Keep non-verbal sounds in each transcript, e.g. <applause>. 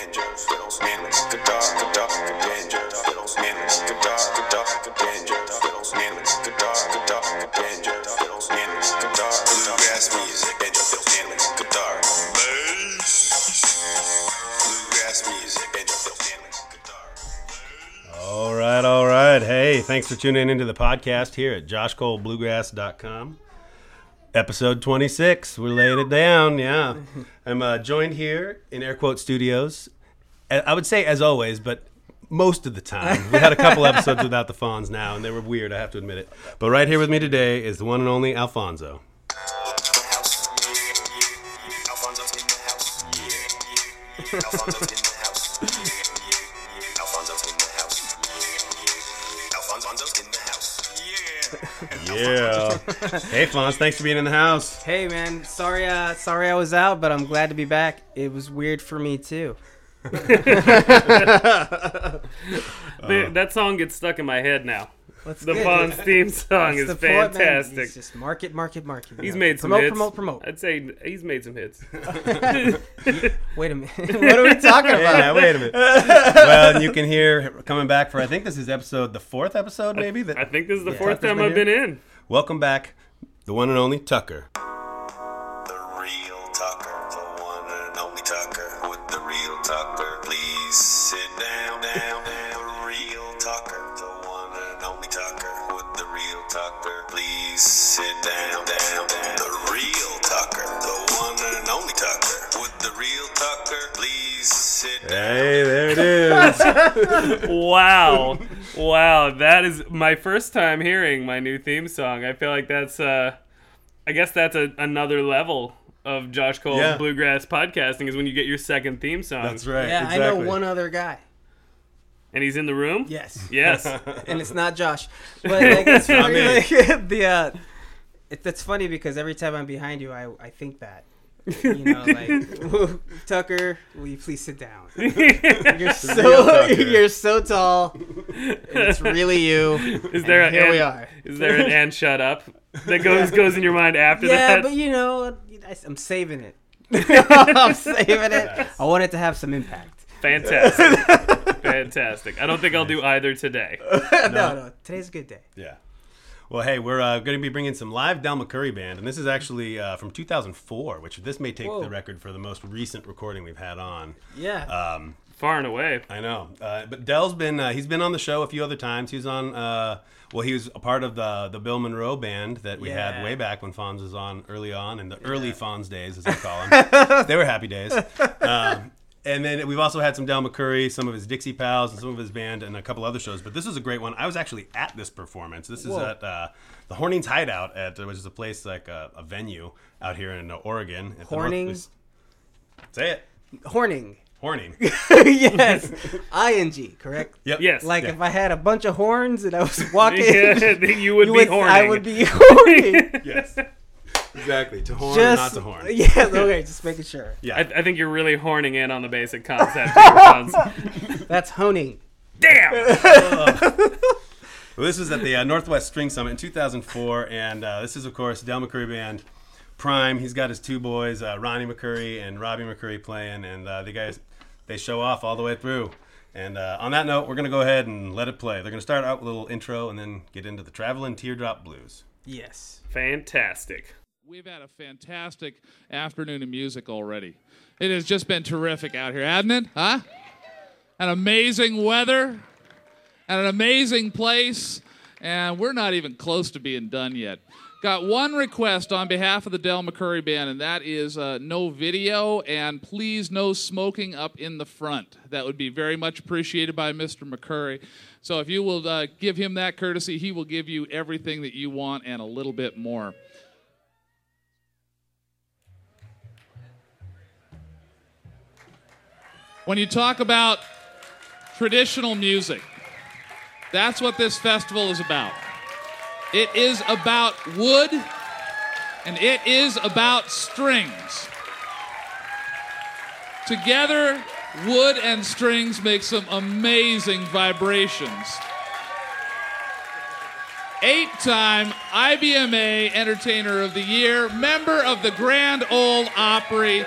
banjos, fiddles, banjos, fiddles, mandolins, guitar, guitar, banjos, fiddles, mandolins, guitar, guitar, banjos, fiddles, mandolins, guitar, bluegrass music, banjo, fiddles, mandolins, guitar, bass, bluegrass music, banjo, fiddles, mandolins, guitar. All right, all right. Hey, thanks for tuning into the podcast here at joshcolebluegrass.com. Episode 26. We're laying it down, yeah. I'm uh, joined here in Air Quote Studios. I would say as always, but most of the time. We had a couple episodes without the Fonz now, and they were weird, I have to admit it. But right here with me today is the one and only Alfonso. Yeah. Yeah. hey, Fonz, thanks for being in the house. Hey man, sorry uh sorry I was out, but I'm glad to be back. It was weird for me too. <laughs> The- that song gets stuck in my head now. What's The good? Fonz theme song That's is the point, man. fantastic. He's just market, market, market. He's Yeah. made some promote, hits. promote, promote. I'd say he's made some hits. <laughs> Wait a minute. <laughs> what are we talking about? Yeah, wait a minute. well, and you can hear coming back for I think this is episode the fourth episode maybe that I think this is the Yeah. fourth Tucker's time been I've been in. Welcome back, the one and only Tucker. The real Tucker, the one and only Tucker. Would the real Tucker please sit down, down, down? The real Tucker, the one and only Tucker. Would the real Tucker please sit down, down, down? The real Tucker, the one and only Tucker. Would the real Tucker please sit down? Hey, there it is. <laughs> Wow, wow, that is my first time hearing my new theme song. I feel like that's, uh, I guess that's a, another level of Josh Cole Yeah. bluegrass podcasting is when you get your second theme song. That's right. Yeah, I know one other guy. And he's in the room. Yes. Yes. <laughs> and it's not Josh. <laughs> But like, it's Not funny, me. like, <laughs> the uh, it, that's funny because every time I'm behind you, I I think that. You know, like <laughs> Tucker, will you please sit down? <laughs> You're so you're so tall. It's really you. Is there And a here and, we are. Is there an and shut up that goes <laughs> goes in your mind after Yeah, that? Yeah, but you know, I, am saving it. I'm saving it. I want it to have some impact. Fantastic. Fantastic. I don't think I'll do either today. no, no, today's a good day. Yeah. Well, hey, we're uh, going to be bringing some live Del McCoury band, and this is actually uh, from 2004, which this may take Whoa. the record for the most recent recording we've had on. Yeah. Um, Far and away. I know, uh, but Del's been uh, he's been on the show a few other times. He was on, uh, well, he was a part of the the Bill Monroe band that we had way back when Fonz was on early on in the early Fonz days, as they call <laughs> them. they were happy days. Um, and then we've also had some Del McCoury, some of his Dixie Pals, and some of his band, and a couple other shows. But this is a great one. I was actually at this performance. This is Whoa. at uh, the Hornings Hideout, at which is a place like a, a venue out here in uh, Oregon. at the North- Hornings? Say it. Horning. Horning. <laughs> <laughs> yes. ing, correct? Yep. Yes. Like Yeah. if I had a bunch of horns and I was walking, <laughs> Yeah, then you would you be would- horning. I would be horning. Yes. Exactly. To horn, just not to horn. <laughs> Yeah, okay, <laughs> just making sure. Yeah. I, I think you're really horning in on the basic concept. <laughs> That's honing. Damn. well, this was at the uh, Northwest String Summit in 2004, and uh, this is, of course, Del McCoury Band Prime. He's got his two boys, uh, Ronnie McCoury and Robbie McCoury, playing, and uh, the guys they show off all the way through. And uh, on that note, we're gonna go ahead and let it play. They're gonna start out with a little intro and then get into the Traveling Teardrop Blues. Yes. Fantastic. We've had a fantastic afternoon of music already. It has just been terrific out here, hasn't it? Huh? An amazing weather and an amazing place, and we're not even close to being done yet. Got one request on behalf of the Del McCoury Band, and that is uh, no video and please no smoking up in the front. That would be very much appreciated by Mr. McCoury. So if you will uh, give him that courtesy, he will give you everything that you want and a little bit more. When you talk about traditional music, that's what this festival is about. It is about wood and it is about strings. Together, wood and strings make some amazing vibrations. Eight time IBMA Entertainer of the Year, member of the Grand Ole Opry,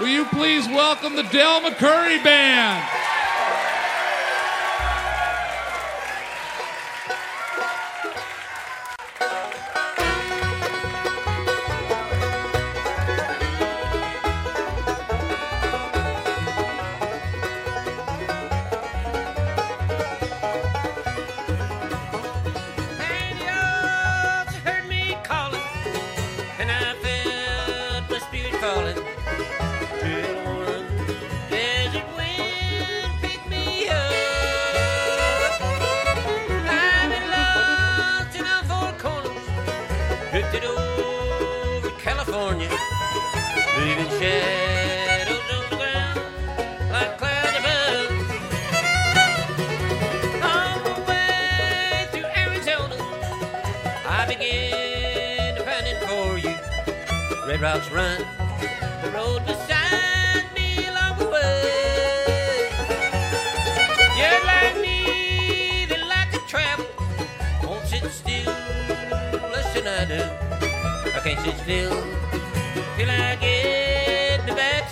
Will you please welcome the Del McCoury Band? pockets is filled till I get the back.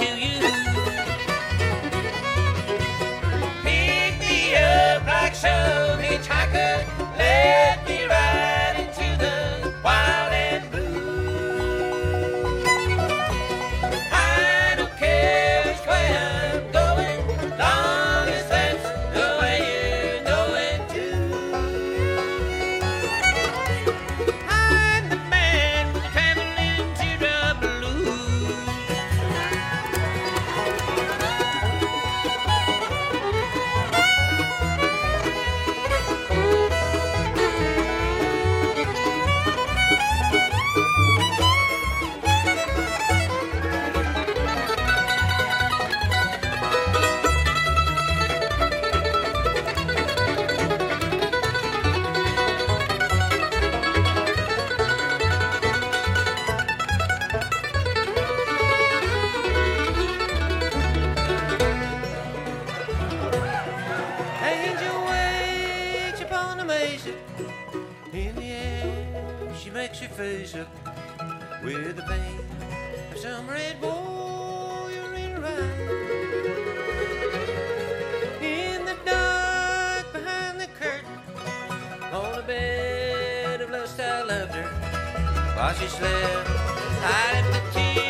loved her while she slept. I left the tea.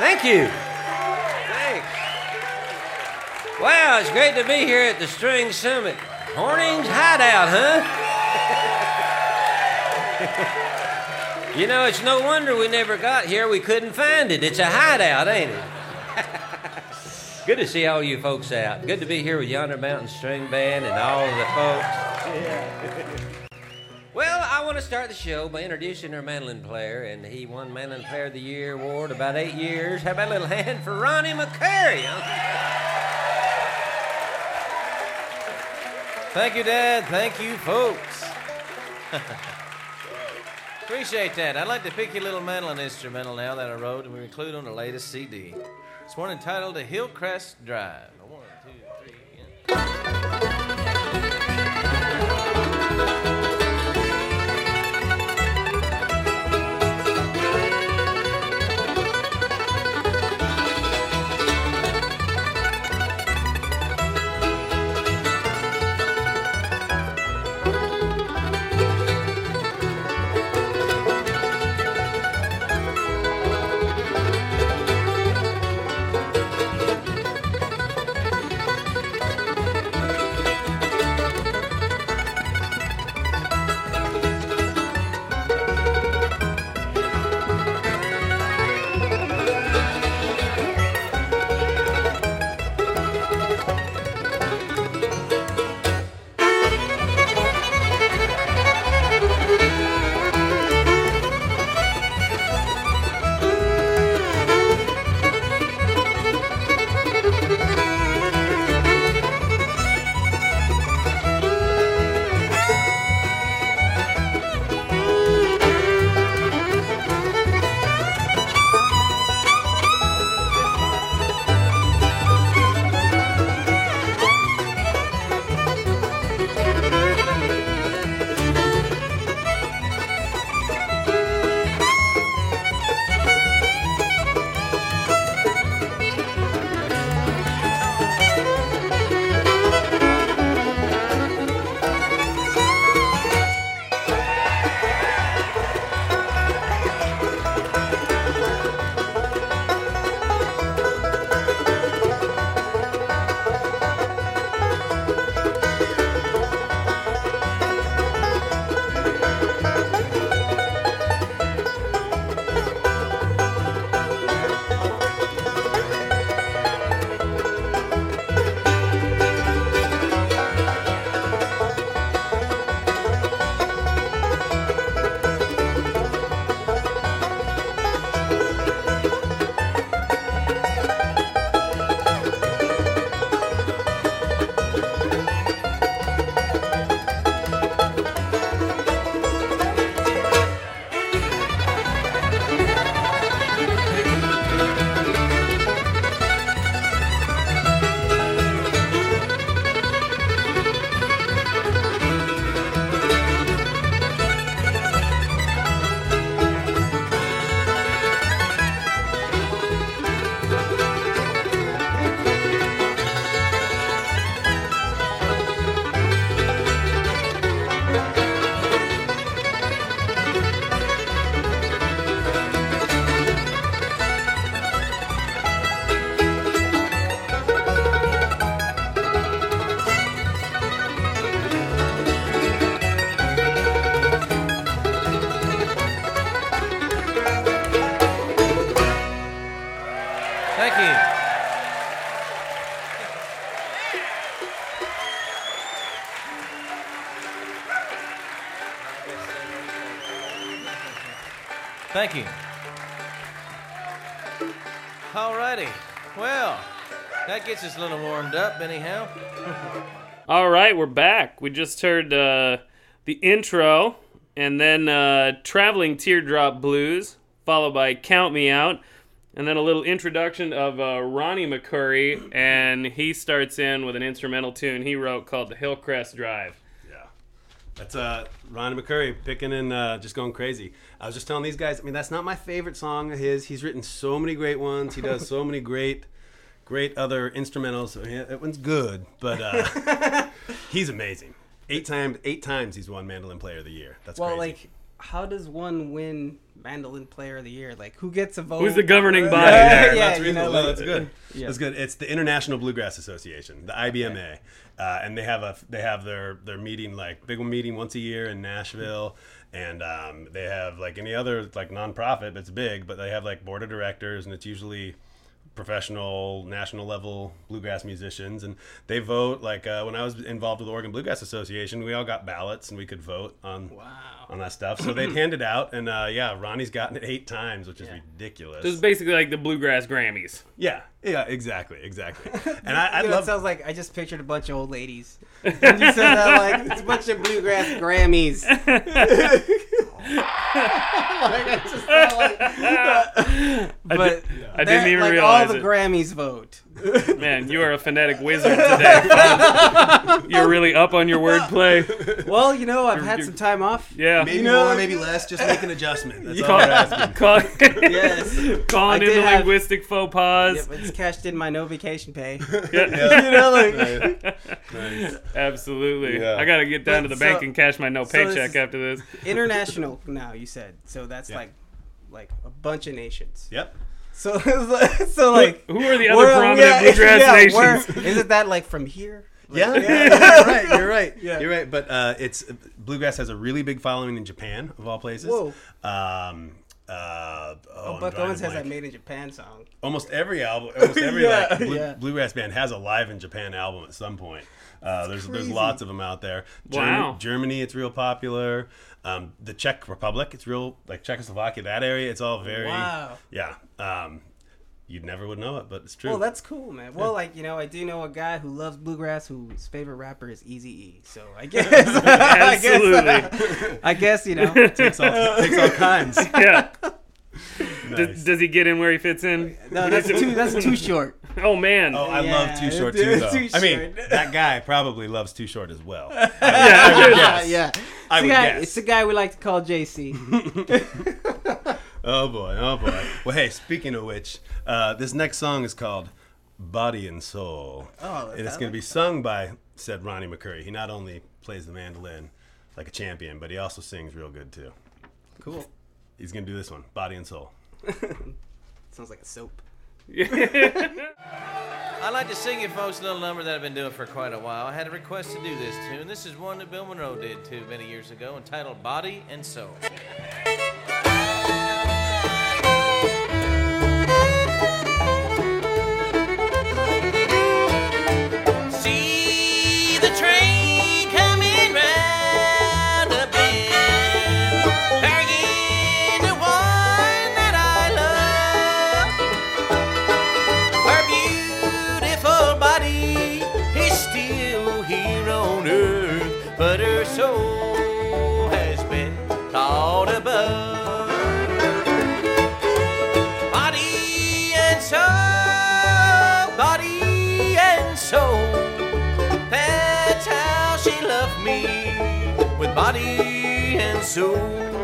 Thank you. Thanks. Wow, it's great to be here at the String Summit. Horning's Hideout, huh? <laughs> you know, it's no wonder we never got here. We couldn't find it. It's a hideout, ain't it? <laughs> Good to see all you folks out. Good to be here with Yonder Mountain String Band and all the folks. Start the show by introducing our mandolin player, and he won Mandolin Player of the Year award about eight years. How about a little hand for Ronnie McCoury? Thank you, Dad. Thank you, folks. <laughs> Appreciate that. I'd like to pick you a little mandolin instrumental now that I wrote and we include on the latest CD. It's one entitled "The Hillcrest Drive." A little warmed up, anyhow. <laughs> All right, we're back. We just heard uh, the intro and then uh, Traveling Teardrop Blues, followed by Count Me Out, and then a little introduction of uh, Ronnie McCoury, and he starts in with an instrumental tune he wrote called The Hillcrest Drive. Yeah. That's uh, Ronnie McCoury picking and uh, just going crazy. I was just telling these guys, I mean, that's not my favorite song of his. He's written so many great ones. He does so many great, great other instrumentals. I mean, that one's good, but uh, <laughs> he's amazing. Eight times, eight times he's won Mandolin Player of the Year. That's Well, crazy. like, how does one win mandolin player of the year? Like, who gets a vote? Who's the governing Yeah, body yeah, there? yeah, that's you reasonable. know, like- that's good. Yeah. That's good. It's the International Bluegrass Association, the IBMA, uh, and they have a they have their their meeting like big meeting once a year in Nashville, and um, they have like any other like nonprofit that's big, but they have like board of directors, and it's usually professional national level bluegrass musicians and they vote like uh, when i was involved with the oregon bluegrass association we all got ballots and we could vote on on that stuff so they'd hand it out and uh, yeah ronnie's gotten it eight times which is ridiculous This is basically like the Bluegrass Grammys. yeah, yeah, exactly, exactly. <laughs> And I, I You know, love it sounds like I just pictured a bunch of old ladies. and <laughs> you said that like it's a bunch of bluegrass Grammys. <laughs> like, I just thought, like, but I didn't that- even like, realize all the it. Grammys vote. Man, you are a phonetic wizard today. <laughs> You're really up on your wordplay. Well, you know, I've had you're- some time off. Yeah. maybe know- more, maybe less. Just make an adjustment. That's You all call, we're asking. <laughs> call, Yes. calling in the have- linguistic faux pas. Yep, it's cashed in my no vacation pay. <laughs> Yeah, you know, like Nice. absolutely. Yeah. I got to get down to the So- bank and cash my no so paycheck is- after this. international now. You said so. That's Yeah. like like a bunch of nations. Yep. <laughs> So so like Who are the other where- prominent yeah, bluegrass yeah, nations? where- isn't that like from here? Yeah, yeah, you're right. You're <laughs> right. Yeah. You're right. But uh, it's bluegrass has a really big following in Japan, of all places. Whoa. Um, uh, oh, Oh, Buck Owens has blank. that Made in Japan song. almost every album, almost <laughs> every Yeah, like blue, yeah. bluegrass band has a live in Japan album at some point. Uh, there's there's lots of them out there. Wow. Germany, it's real popular. Um, the Czech Republic, it's real like Czechoslovakia, that area, it's all very Wow. yeah. Um, you never would know it, but it's true. Well, that's cool, man. Well, like you know, I do know a guy who loves bluegrass whose favorite rapper is Easy E. So I <laughs> guess, <laughs> I guess, Absolutely. I guess you know. <laughs> takes all, takes all kinds. yeah. Nice. Does, does he get in where he fits in? No, that's too that's too short. <laughs> Oh man. Oh, I Yeah, love Too Short Too- too, though. Too I mean, <laughs> that guy probably loves Too Short as well. <laughs> yeah. Yes. yeah, I it's, would the guy, guess. it's the guy we like to call JC. Oh boy, oh boy. Well, hey, speaking of which, uh, this next song is called "Body and Soul," Oh, and it's I going to be sung by said Ronnie McCoury. He not only plays the mandolin like a champion, but he also sings real good too. Cool. He's going to do this one, "Body and Soul." Sounds like a soap. <laughs> I'd like to sing you folks a little number that I've been doing for quite a while. I had a request to do this tune. This is one that Bill Monroe did too many years ago, entitled "Body and Soul." Body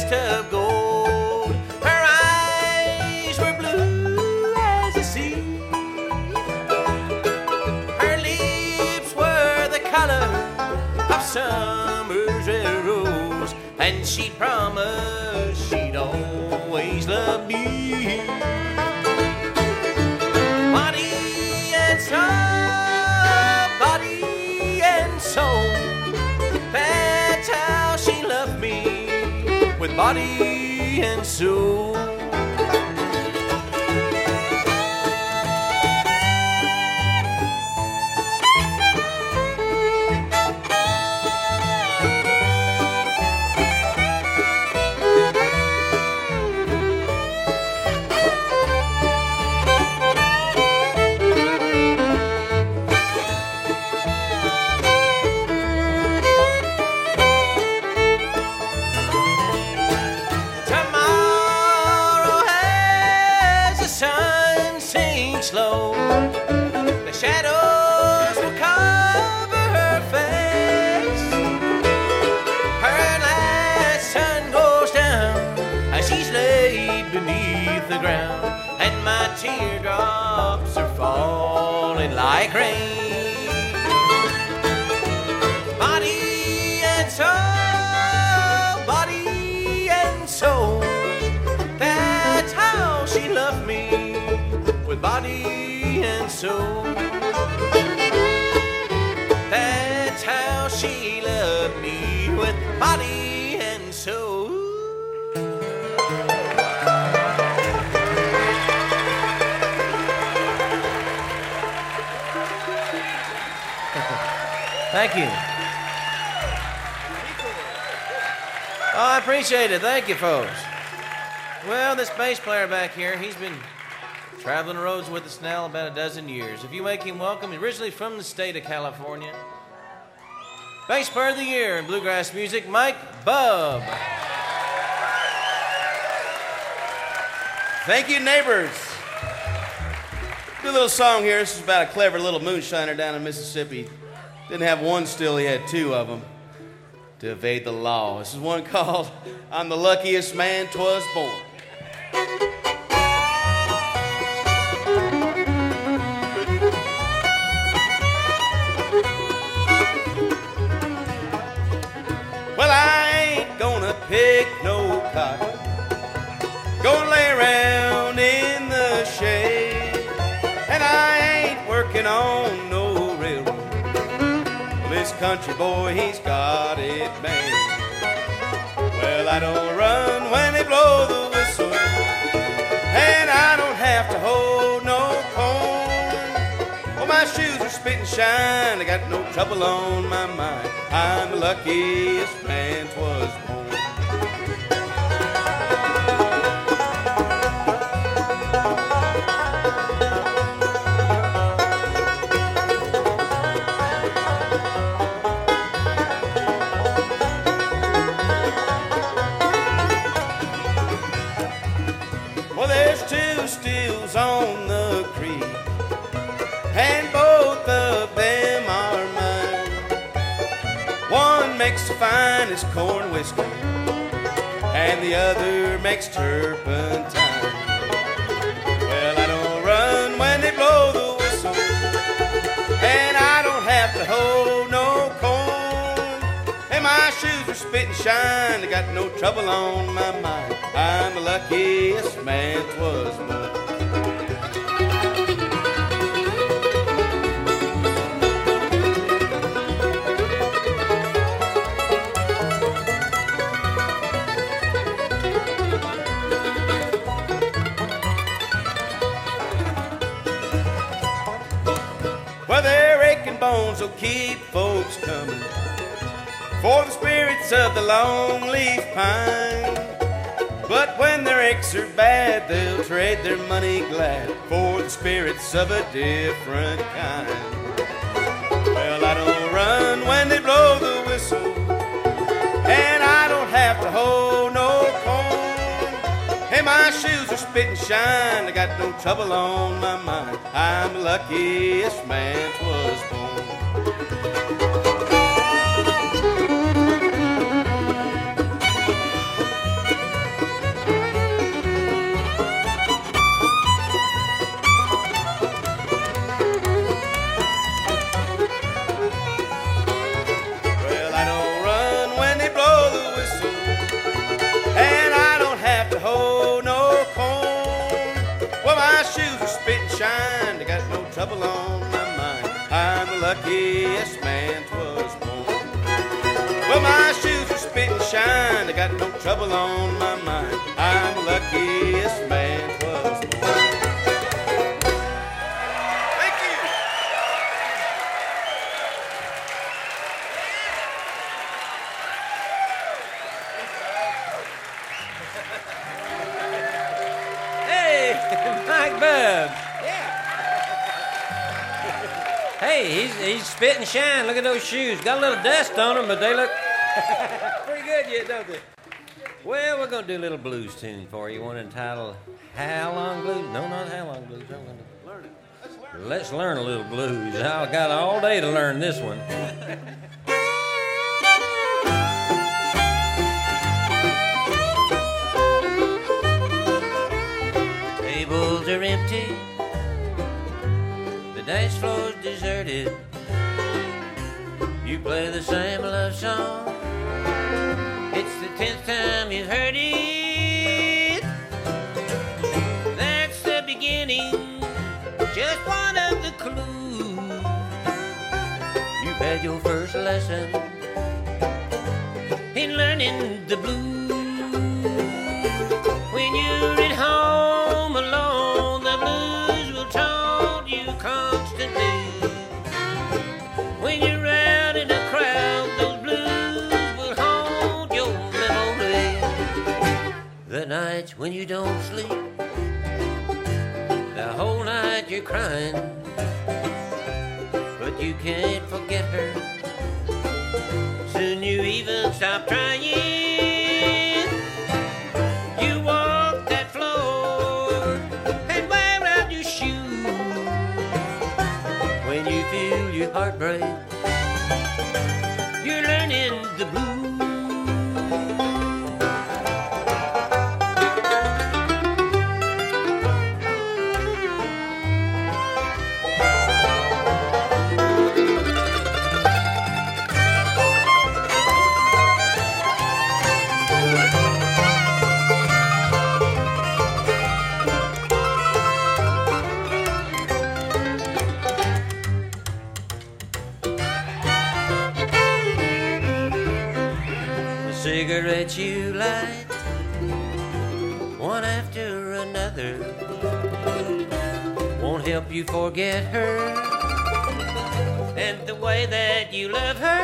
chest of gold. Her eyes were blue as the sea. Her lips were the color of summer's rose, and she promised she'd always love me. Body and soul. Like rain. Body and soul, body and soul. That's how she loved me with body and soul. Thank you. Oh, I appreciate it. Thank you, folks. Well, this bass player back here, he's been traveling the roads with us now about a dozen years. If you make him welcome, he's originally from the state of California. Bass player of the year in bluegrass music, Mike Bub. Thank you, neighbors. Do a little song here. This is about a clever little moonshiner down in Mississippi. Didn't have one still, he had two of them to evade the law. This is one <laughs> called I'm the Luckiest Man Twas Born. Well, I ain't gonna pick no cotton. Country boy, he's got it made. Well, I don't run when they blow the whistle. And I don't have to hold no corn. Oh, my shoes are spitting shine. I got no trouble on my mind. I'm the luckiest man 'twas born. Finest corn whiskey, and the other makes turpentine. Well, I don't run when they blow the whistle, and I don't have to hold no corn. And my shoes are spitting shine, I got no trouble on my mind. I'm the luckiest man 'twas born. Spirits of the long leaf pine. But when their aches are bad, they'll trade their money glad for the spirits of a different kind. Well, I don't run when they blow the whistle, and I don't have to hold no corn. Hey, my shoes are spitting shine, I got no trouble on my mind. I'm the luckiest man 'twas born. Luckiest man 'twas born. Well, my shoes are spit and shine. I got no trouble on spit and shine. Look at those shoes. Got a little dust on them, but they look <laughs> pretty good yet, don't they? Well, we're gonna do a little blues tune for you. One entitled "How Long Blues." No, not "How Long Blues." I'm gonna learn it. Let's learn a little blues. I've got all day to learn this one. <laughs> play the same love song. It's the tenth time you've heard it. That's the beginning, just one of the clues. You've had your first lesson in learning the blues. When you don't sleep, the whole night you're crying, but you can't forget her. Soon you even stop trying. You walk that floor and wear out your shoes. When you feel your heart break, forget her and the way that you love her.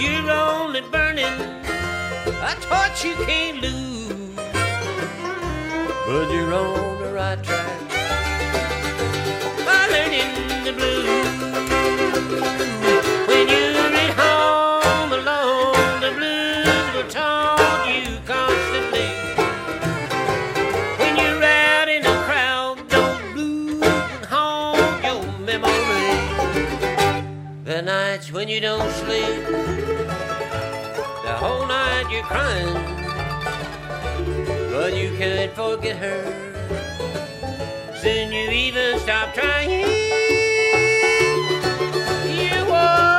You're only burning a torch you can't lose, but you're on the right track by learning the blues. Whole night you're crying, but you can't forget her. Soon you even stop trying. You walk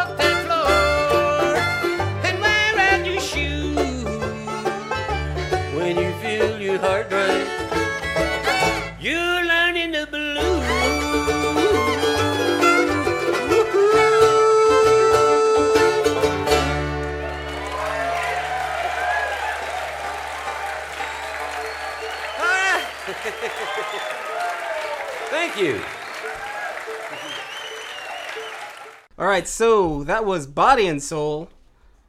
right, so that was Body and Soul,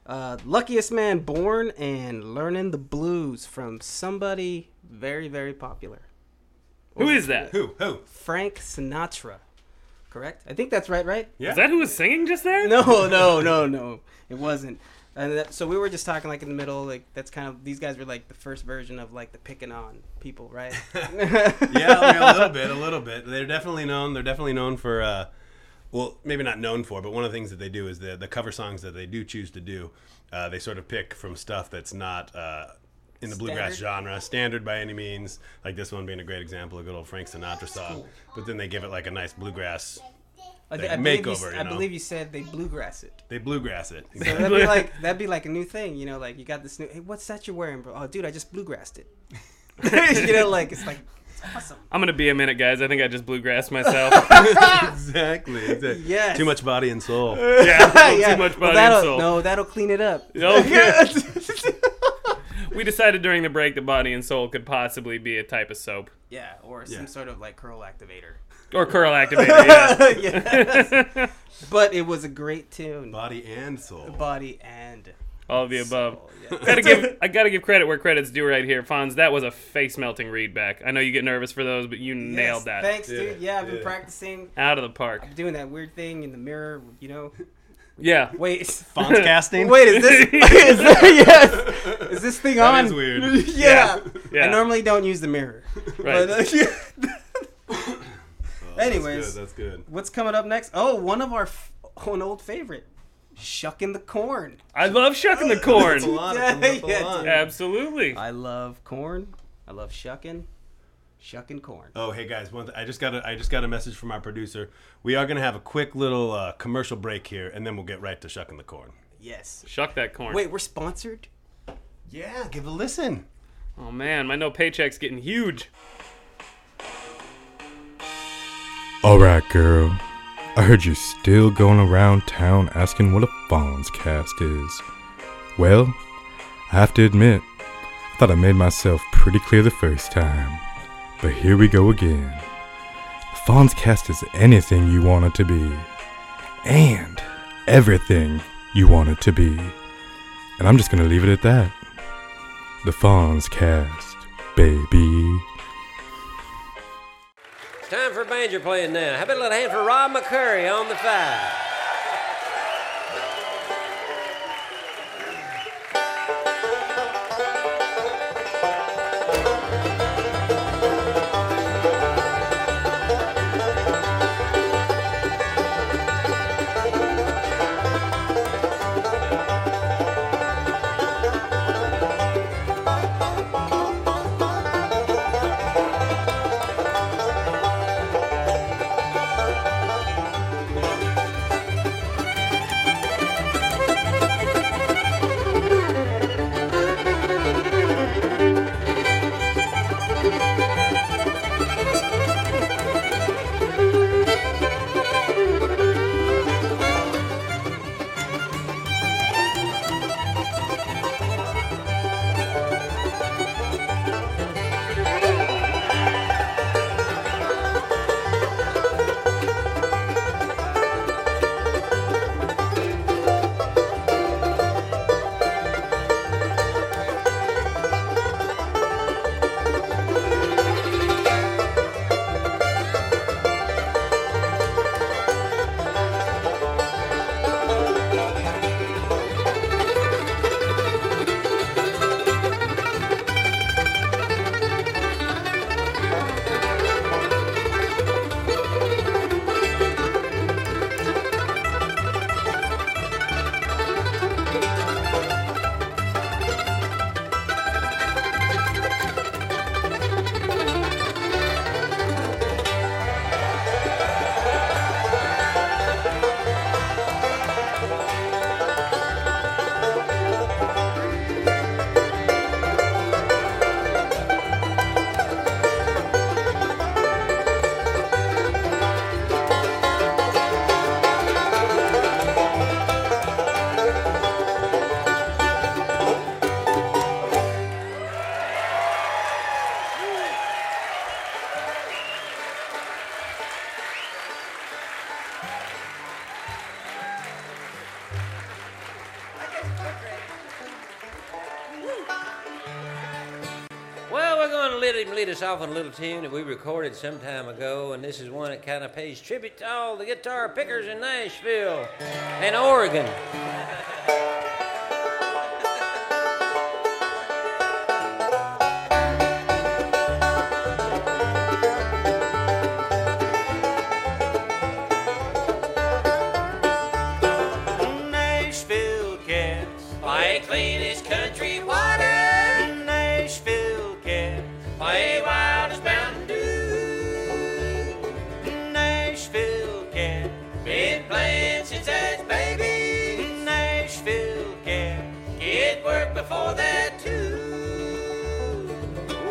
uh, Luckiest Man Born, and Learning the Blues from somebody very, very popular. Who is that? Who? Who? Frank Sinatra. Correct? I think that's right, right? Yeah. Is that who was singing just there? No, <laughs> no, no, no. It wasn't. And that, so we were just talking like in the middle, like that's kind of these guys were like the first version of like the picking on people, right? <laughs> yeah, I mean, a little bit, a little bit. They're definitely known. They're definitely known for, uh, well, maybe not known for, but one of the things that they do is the the cover songs that they do choose to do. Uh, they sort of pick from stuff that's not uh, in the bluegrass Standard? genre, standard by any means. Like this one being a great example, a good old Frank Sinatra song. But then they give it like a nice bluegrass. I, Like I believe you, makeover, s- you I know? believe you said they bluegrass it. They bluegrass it. So that'd be <laughs> like that'd be like a new thing, you know. Like you got this new. Hey, what's that you're wearing, bro? Oh, dude, I just bluegrassed it. <laughs> you know, like it's like it's awesome. I'm gonna be a minute, guys. I think I just bluegrass myself. <laughs> exactly. exactly. Yes. Too much body and soul. <laughs> yeah, a yeah. too much body that'll, and soul. No, that'll clean it up. Okay. <laughs> we decided during the break that body and soul could possibly be a type of soap Yeah, or some Yeah. sort of like curl activator. or curl activator. Yeah, yes. But it was a great tune. Body and soul. Body and all of the above. soul, yeah. <laughs> gotta give <laughs> I gotta give credit where credit's due right here, Fonz. That was a face melting read back. I know you get nervous for those, but you Yes, nailed that Thanks, Yeah, dude. Yeah, I've been yeah. practicing out of the park. doing that weird thing in the mirror. You know. <laughs> Yeah, Wait. Fonz casting. Wait, is this is that, yes? Is this thing That on? is weird. yeah. Yeah. I normally don't use the mirror. right. But, uh, yeah. Oh, Anyways. that's good. That's good. What's coming up next? Oh, one of our f- an old favorite, shucking the corn. I love shucking the That's a corn. lot. It comes up a Yeah, lot. <laughs> Absolutely. I love corn. I love shucking, shucking corn. Oh, hey guys! One th- I just got a I just got a message from our producer. We are gonna have a quick little uh, commercial break here, and then we'll get right to shucking the corn. Yes. Shuck that corn. Wait, we're sponsored. Yeah, give a listen. Oh man, my no paycheck's getting huge. Alright, girl. I heard you still going around town asking what a Fonz cast is. Well, I have to admit, I thought I made myself pretty clear the first time. But here we go again. Fonz cast is anything you want it to be. And everything you want it to be. And I'm just gonna leave it at that. The Fonz cast, baby. Time for banjo playing now. How about a little hand for Rob McCoury on the five? Off on a little tune that we recorded some time ago, and this is one that kind of pays tribute to all the guitar pickers in Nashville and Oregon. before they're two.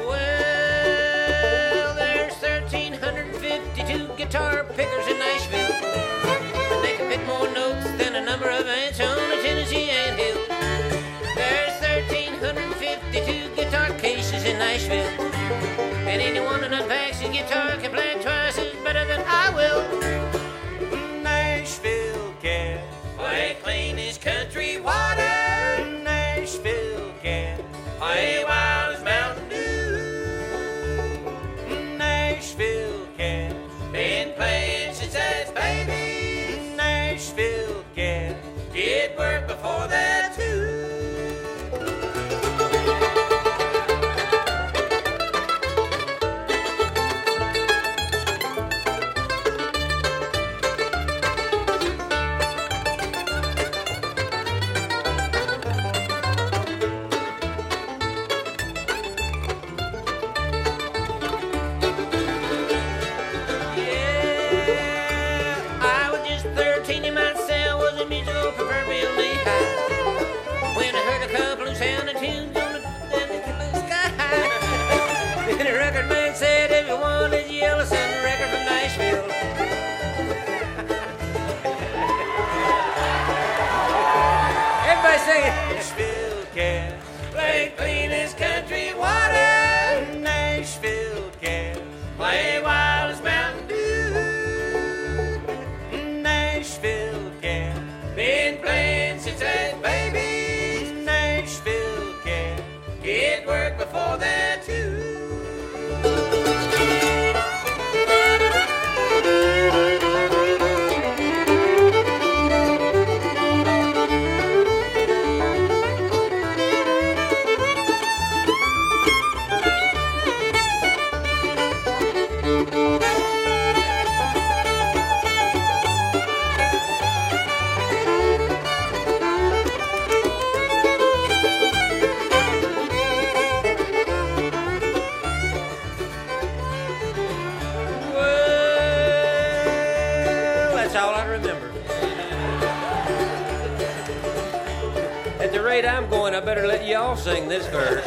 Well, there's 1,352 guitar pickers in Nashville, and they can pick more notes than a number of ants on a Tennessee anthill. There's 1,352 guitar cases in Nashville, and anyone who unpacks a guitar can Work before that too. Nashville cat. Play clean as country water. Nashville cat. Play wild as Mountain Dew. Nashville cat. Been playing since was baby. Nashville cat. Get work before that better let y'all sing this verse.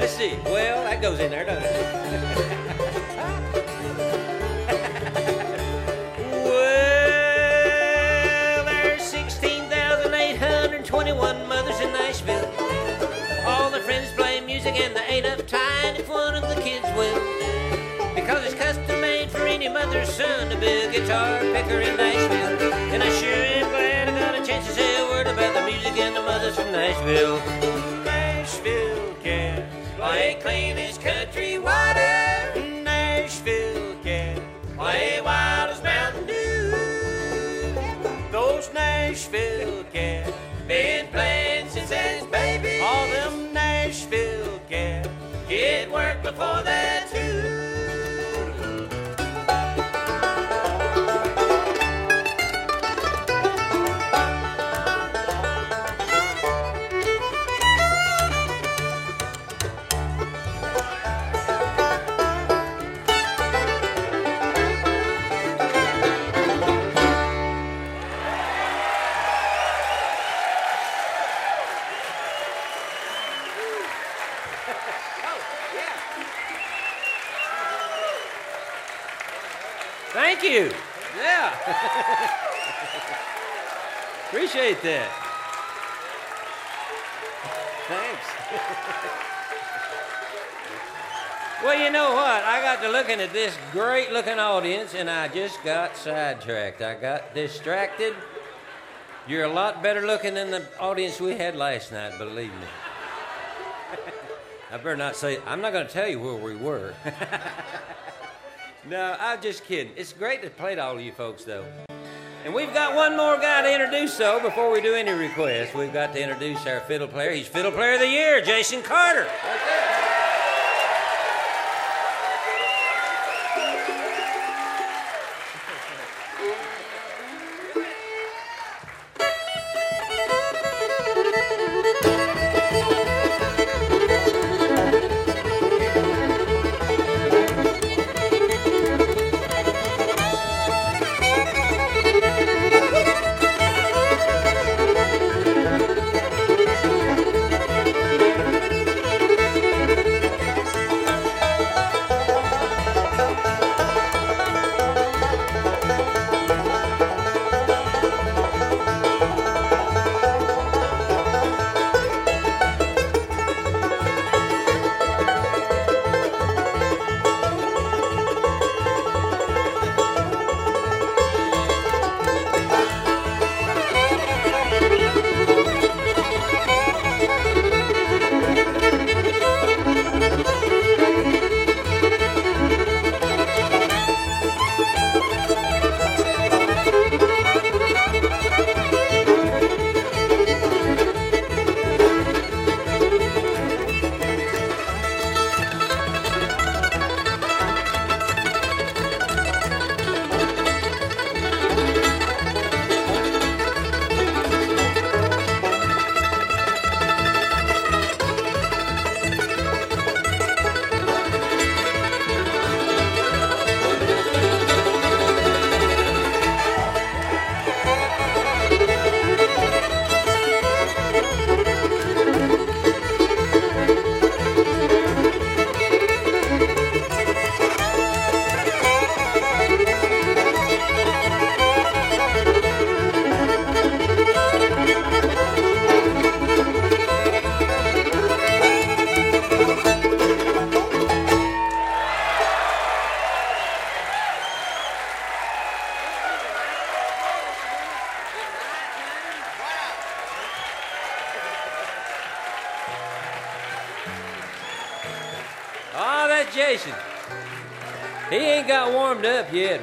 Let's see. Well, that goes in there, doesn't it? <laughs> well, there's 16,821 mothers in Nashville. All the friends play music and there ain't time if one of the kids will. Because it's custom made for any mother's son to be a guitar picker in Nashville. The from Nashville. Nashville cat. Play clean as country water. Nashville cat. Play wild as Mountain Dew. Those Nashville cats. Been playing since as baby. All them Nashville cats. Get work before that too. Appreciate that. Thanks. <laughs> well, you know what? I got to looking at this great looking audience and I just got sidetracked. I got distracted. You're a lot better looking than the audience we had last night, believe me. <laughs> I better not say, I'm not going to tell you where we were. <laughs> No, I'm just kidding. It's great to play to all of you folks, though. And we've got one more guy to introduce, though, before we do any requests. We've got to introduce our fiddle player. He's Fiddle Player of the Year, Jason Carter. Right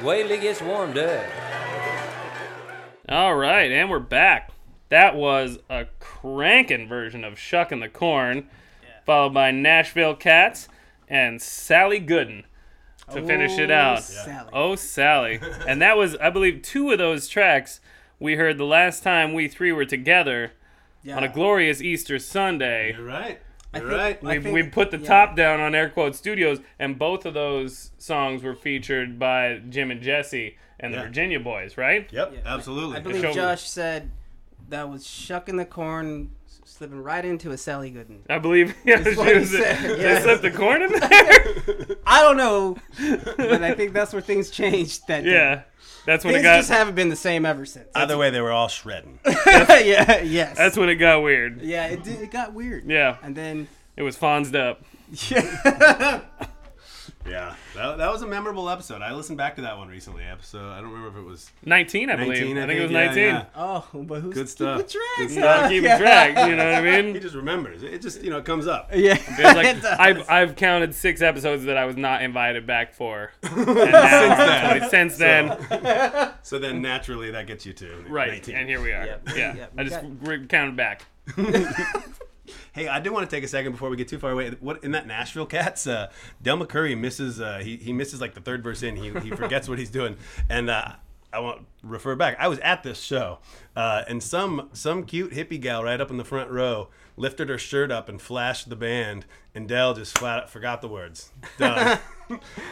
Wait till he gets warmed up. All right, and we're back. That was a cranking version of Shuckin' the Corn, followed by Nashville Cats and Sally Gooden to finish it Oh, out. Sally. Oh, Sally. <laughs> and that was, I believe, two of those tracks we heard the last time we three were together on a glorious Easter Sunday. You're right. I You're right. We, think- we put the yeah. top down on Air Quote Studios, and both of those songs were featured by Jim and Jesse and the Virginia Boys, right? Yep, Yeah. absolutely. I believe Josh said that was shucking the corn, slipping right into a Sally Gooden. I believe <laughs> yeah, That's she what he was, said, they yeah. slipped the corn in there. <laughs> I don't know, but I think that's where things changed that day. yeah, that's when Things it got. just haven't been the same ever since. Either way, they were all shredding. <laughs> yeah, yes. That's when it got weird. yeah, it, did, it got weird. Yeah, And then, it was Fonzed up. Yeah, that, that was a memorable episode. I listened back to that one recently. Episode I don't remember if it was 19, I believe. 19. I think it was yeah, 19. yeah. oh, but who's Good stuff. keeping track? Good You gotta keep Yeah. track, you know what I mean? <laughs> He just remembers. It just you know it comes up. <laughs> Yeah. It's like <laughs> It. I've, I've counted six episodes that I was not invited back for. And now, since then, So then naturally that gets you to right, 19. and here we are. Yep. Yeah, Yep, I just got- re- counted back. Hey, I do want to take a second before we get too far away. What in that Nashville Cats? Uh, Del McCoury misses. Uh, he he misses like the third verse in. He he forgets what he's doing, and uh, I want to refer back. I was at this show, uh, and some some cute hippie gal right up in the front row lifted her shirt up and flashed the band, and Del just flat out forgot the words. Done.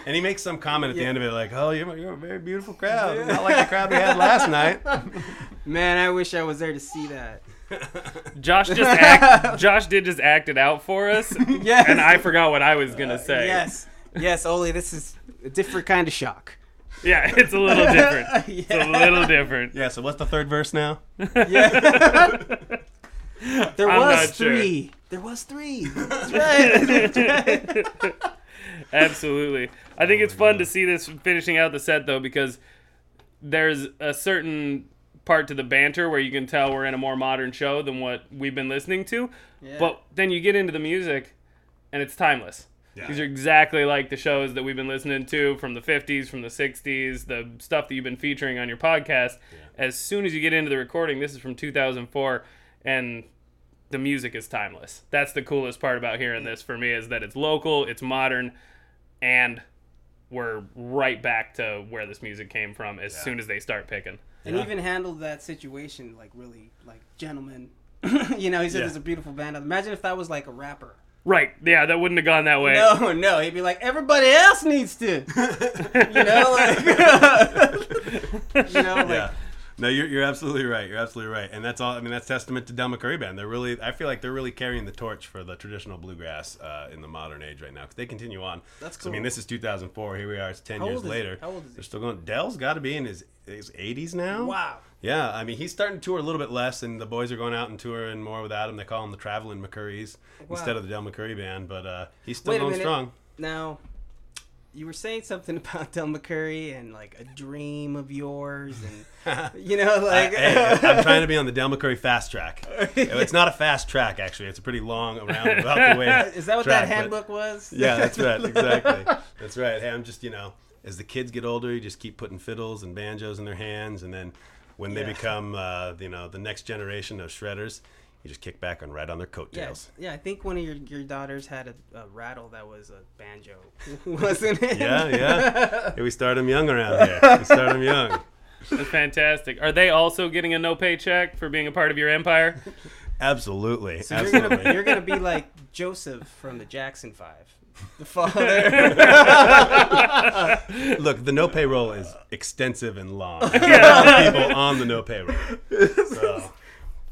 and he makes some comment at the end of it like, "Oh, you're, you're a very beautiful crowd, not like the crowd we had last night." <laughs> Man, I wish I was there to see that. Josh just <laughs> act, Josh did just act it out for us, <laughs> Yes. and I forgot what I was gonna uh, say. Yes. Yes, Oli, this is a different kind of shock. Yeah, it's a little different. <laughs> It's a little different. Yeah. So what's the third verse now? Yeah. there I'm was not sure. three. There was three. That's right. Absolutely. I think it's fun to see this finishing out the set though because there's a certain part to the banter where you can tell we're in a more modern show than what we've been listening to. But then you get into the music and it's timeless. Yeah. These are exactly like the shows that we've been listening to from the 50s, from the 60s, the stuff that you've been featuring on your podcast. As soon as you get into the recording, this is from 2004 and the music is timeless. That's the coolest part about hearing this for me is that it's local, it's modern, and we're right back to where this music came from as soon as they start picking. And even handled that situation like really like gentleman. <laughs> you know, he said Yeah. there's a beautiful band. Imagine if that was like a rapper. Right. Yeah, that wouldn't have gone that way. No, <laughs> no, he'd be like everybody else needs to. <laughs> you know, like you know, like yeah. No, you're, you're absolutely right. You're absolutely right, and that's all. I mean, that's testament to Del McCoury Band. They're really, I feel like they're really carrying the torch for the traditional bluegrass uh, in the modern age right now because they continue on. That's So, I mean, this is 2004. Here we are. It's 10 How years old is he? later. How old is he? They're still going. Del's got to be in his his 80s now. wow. Yeah, I mean, he's starting to tour a little bit less, and the boys are going out and touring more without him. They call him the Traveling McCourys instead of the Del McCoury Band, but uh, he's still going strong. Now, you were saying something <laughs> about Del McCoury and like a dream of yours, and <laughs> you know, like I, am trying to be on the Del McCoury fast track. <laughs> It's not a fast track, actually. It's a pretty long around about the way. is that what track, that handbook was? Yeah, that's right. Exactly. That's right. Hey, I'm just you know, as the kids get older, you just keep putting fiddles and banjos in their hands, and then when they Yeah. become uh, you know the next generation of shredders, you just kick back and ride on their coattails. yeah. yeah I think one of your, your daughters had a, a rattle that was a banjo, <laughs> wasn't it? Yeah, yeah. <laughs> Hey, we start them young around here. We start them young. That's fantastic. Are they also getting a no paycheck for being a part of your empire? Absolutely. So you're Absolutely. gonna you're gonna be like Joseph from the Jackson Five, the father. <laughs> Look, the no payroll is extensive and long. There's a lot of people on the no payroll. So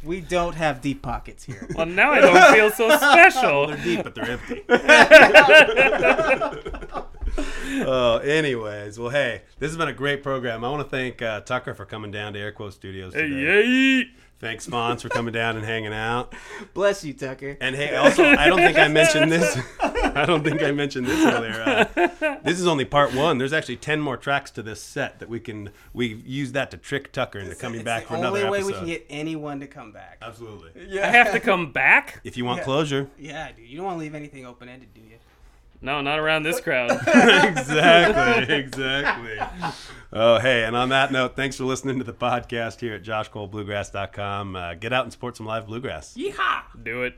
we don't have deep pockets here. Well, now I don't feel so <laughs> special. they're deep, but they're empty. <laughs> oh, anyways, well, hey, this has been a great program. I want to thank uh, Tucker for coming down to Air Quote Studios today. Yay! Thanks, Fonz, for coming down and hanging out. Bless you, Tucker. And hey, also, I don't think I mentioned this. <laughs> I don't think I mentioned this earlier. Uh, this is only part one. There's actually ten more tracks to this set that we can we use that to trick Tucker into coming It's back for another The only way we can get anyone to come back. Absolutely. Yeah. I have to come back? If you want Yeah. closure, Yeah, dude. You don't want to leave anything open ended, do you? No, not around this crowd. <laughs> exactly, exactly. Oh, hey, and on that note, thanks for listening to the podcast here at joshcolebluegrass.com. Uh, get out and support some live bluegrass. Yeehaw! Do it.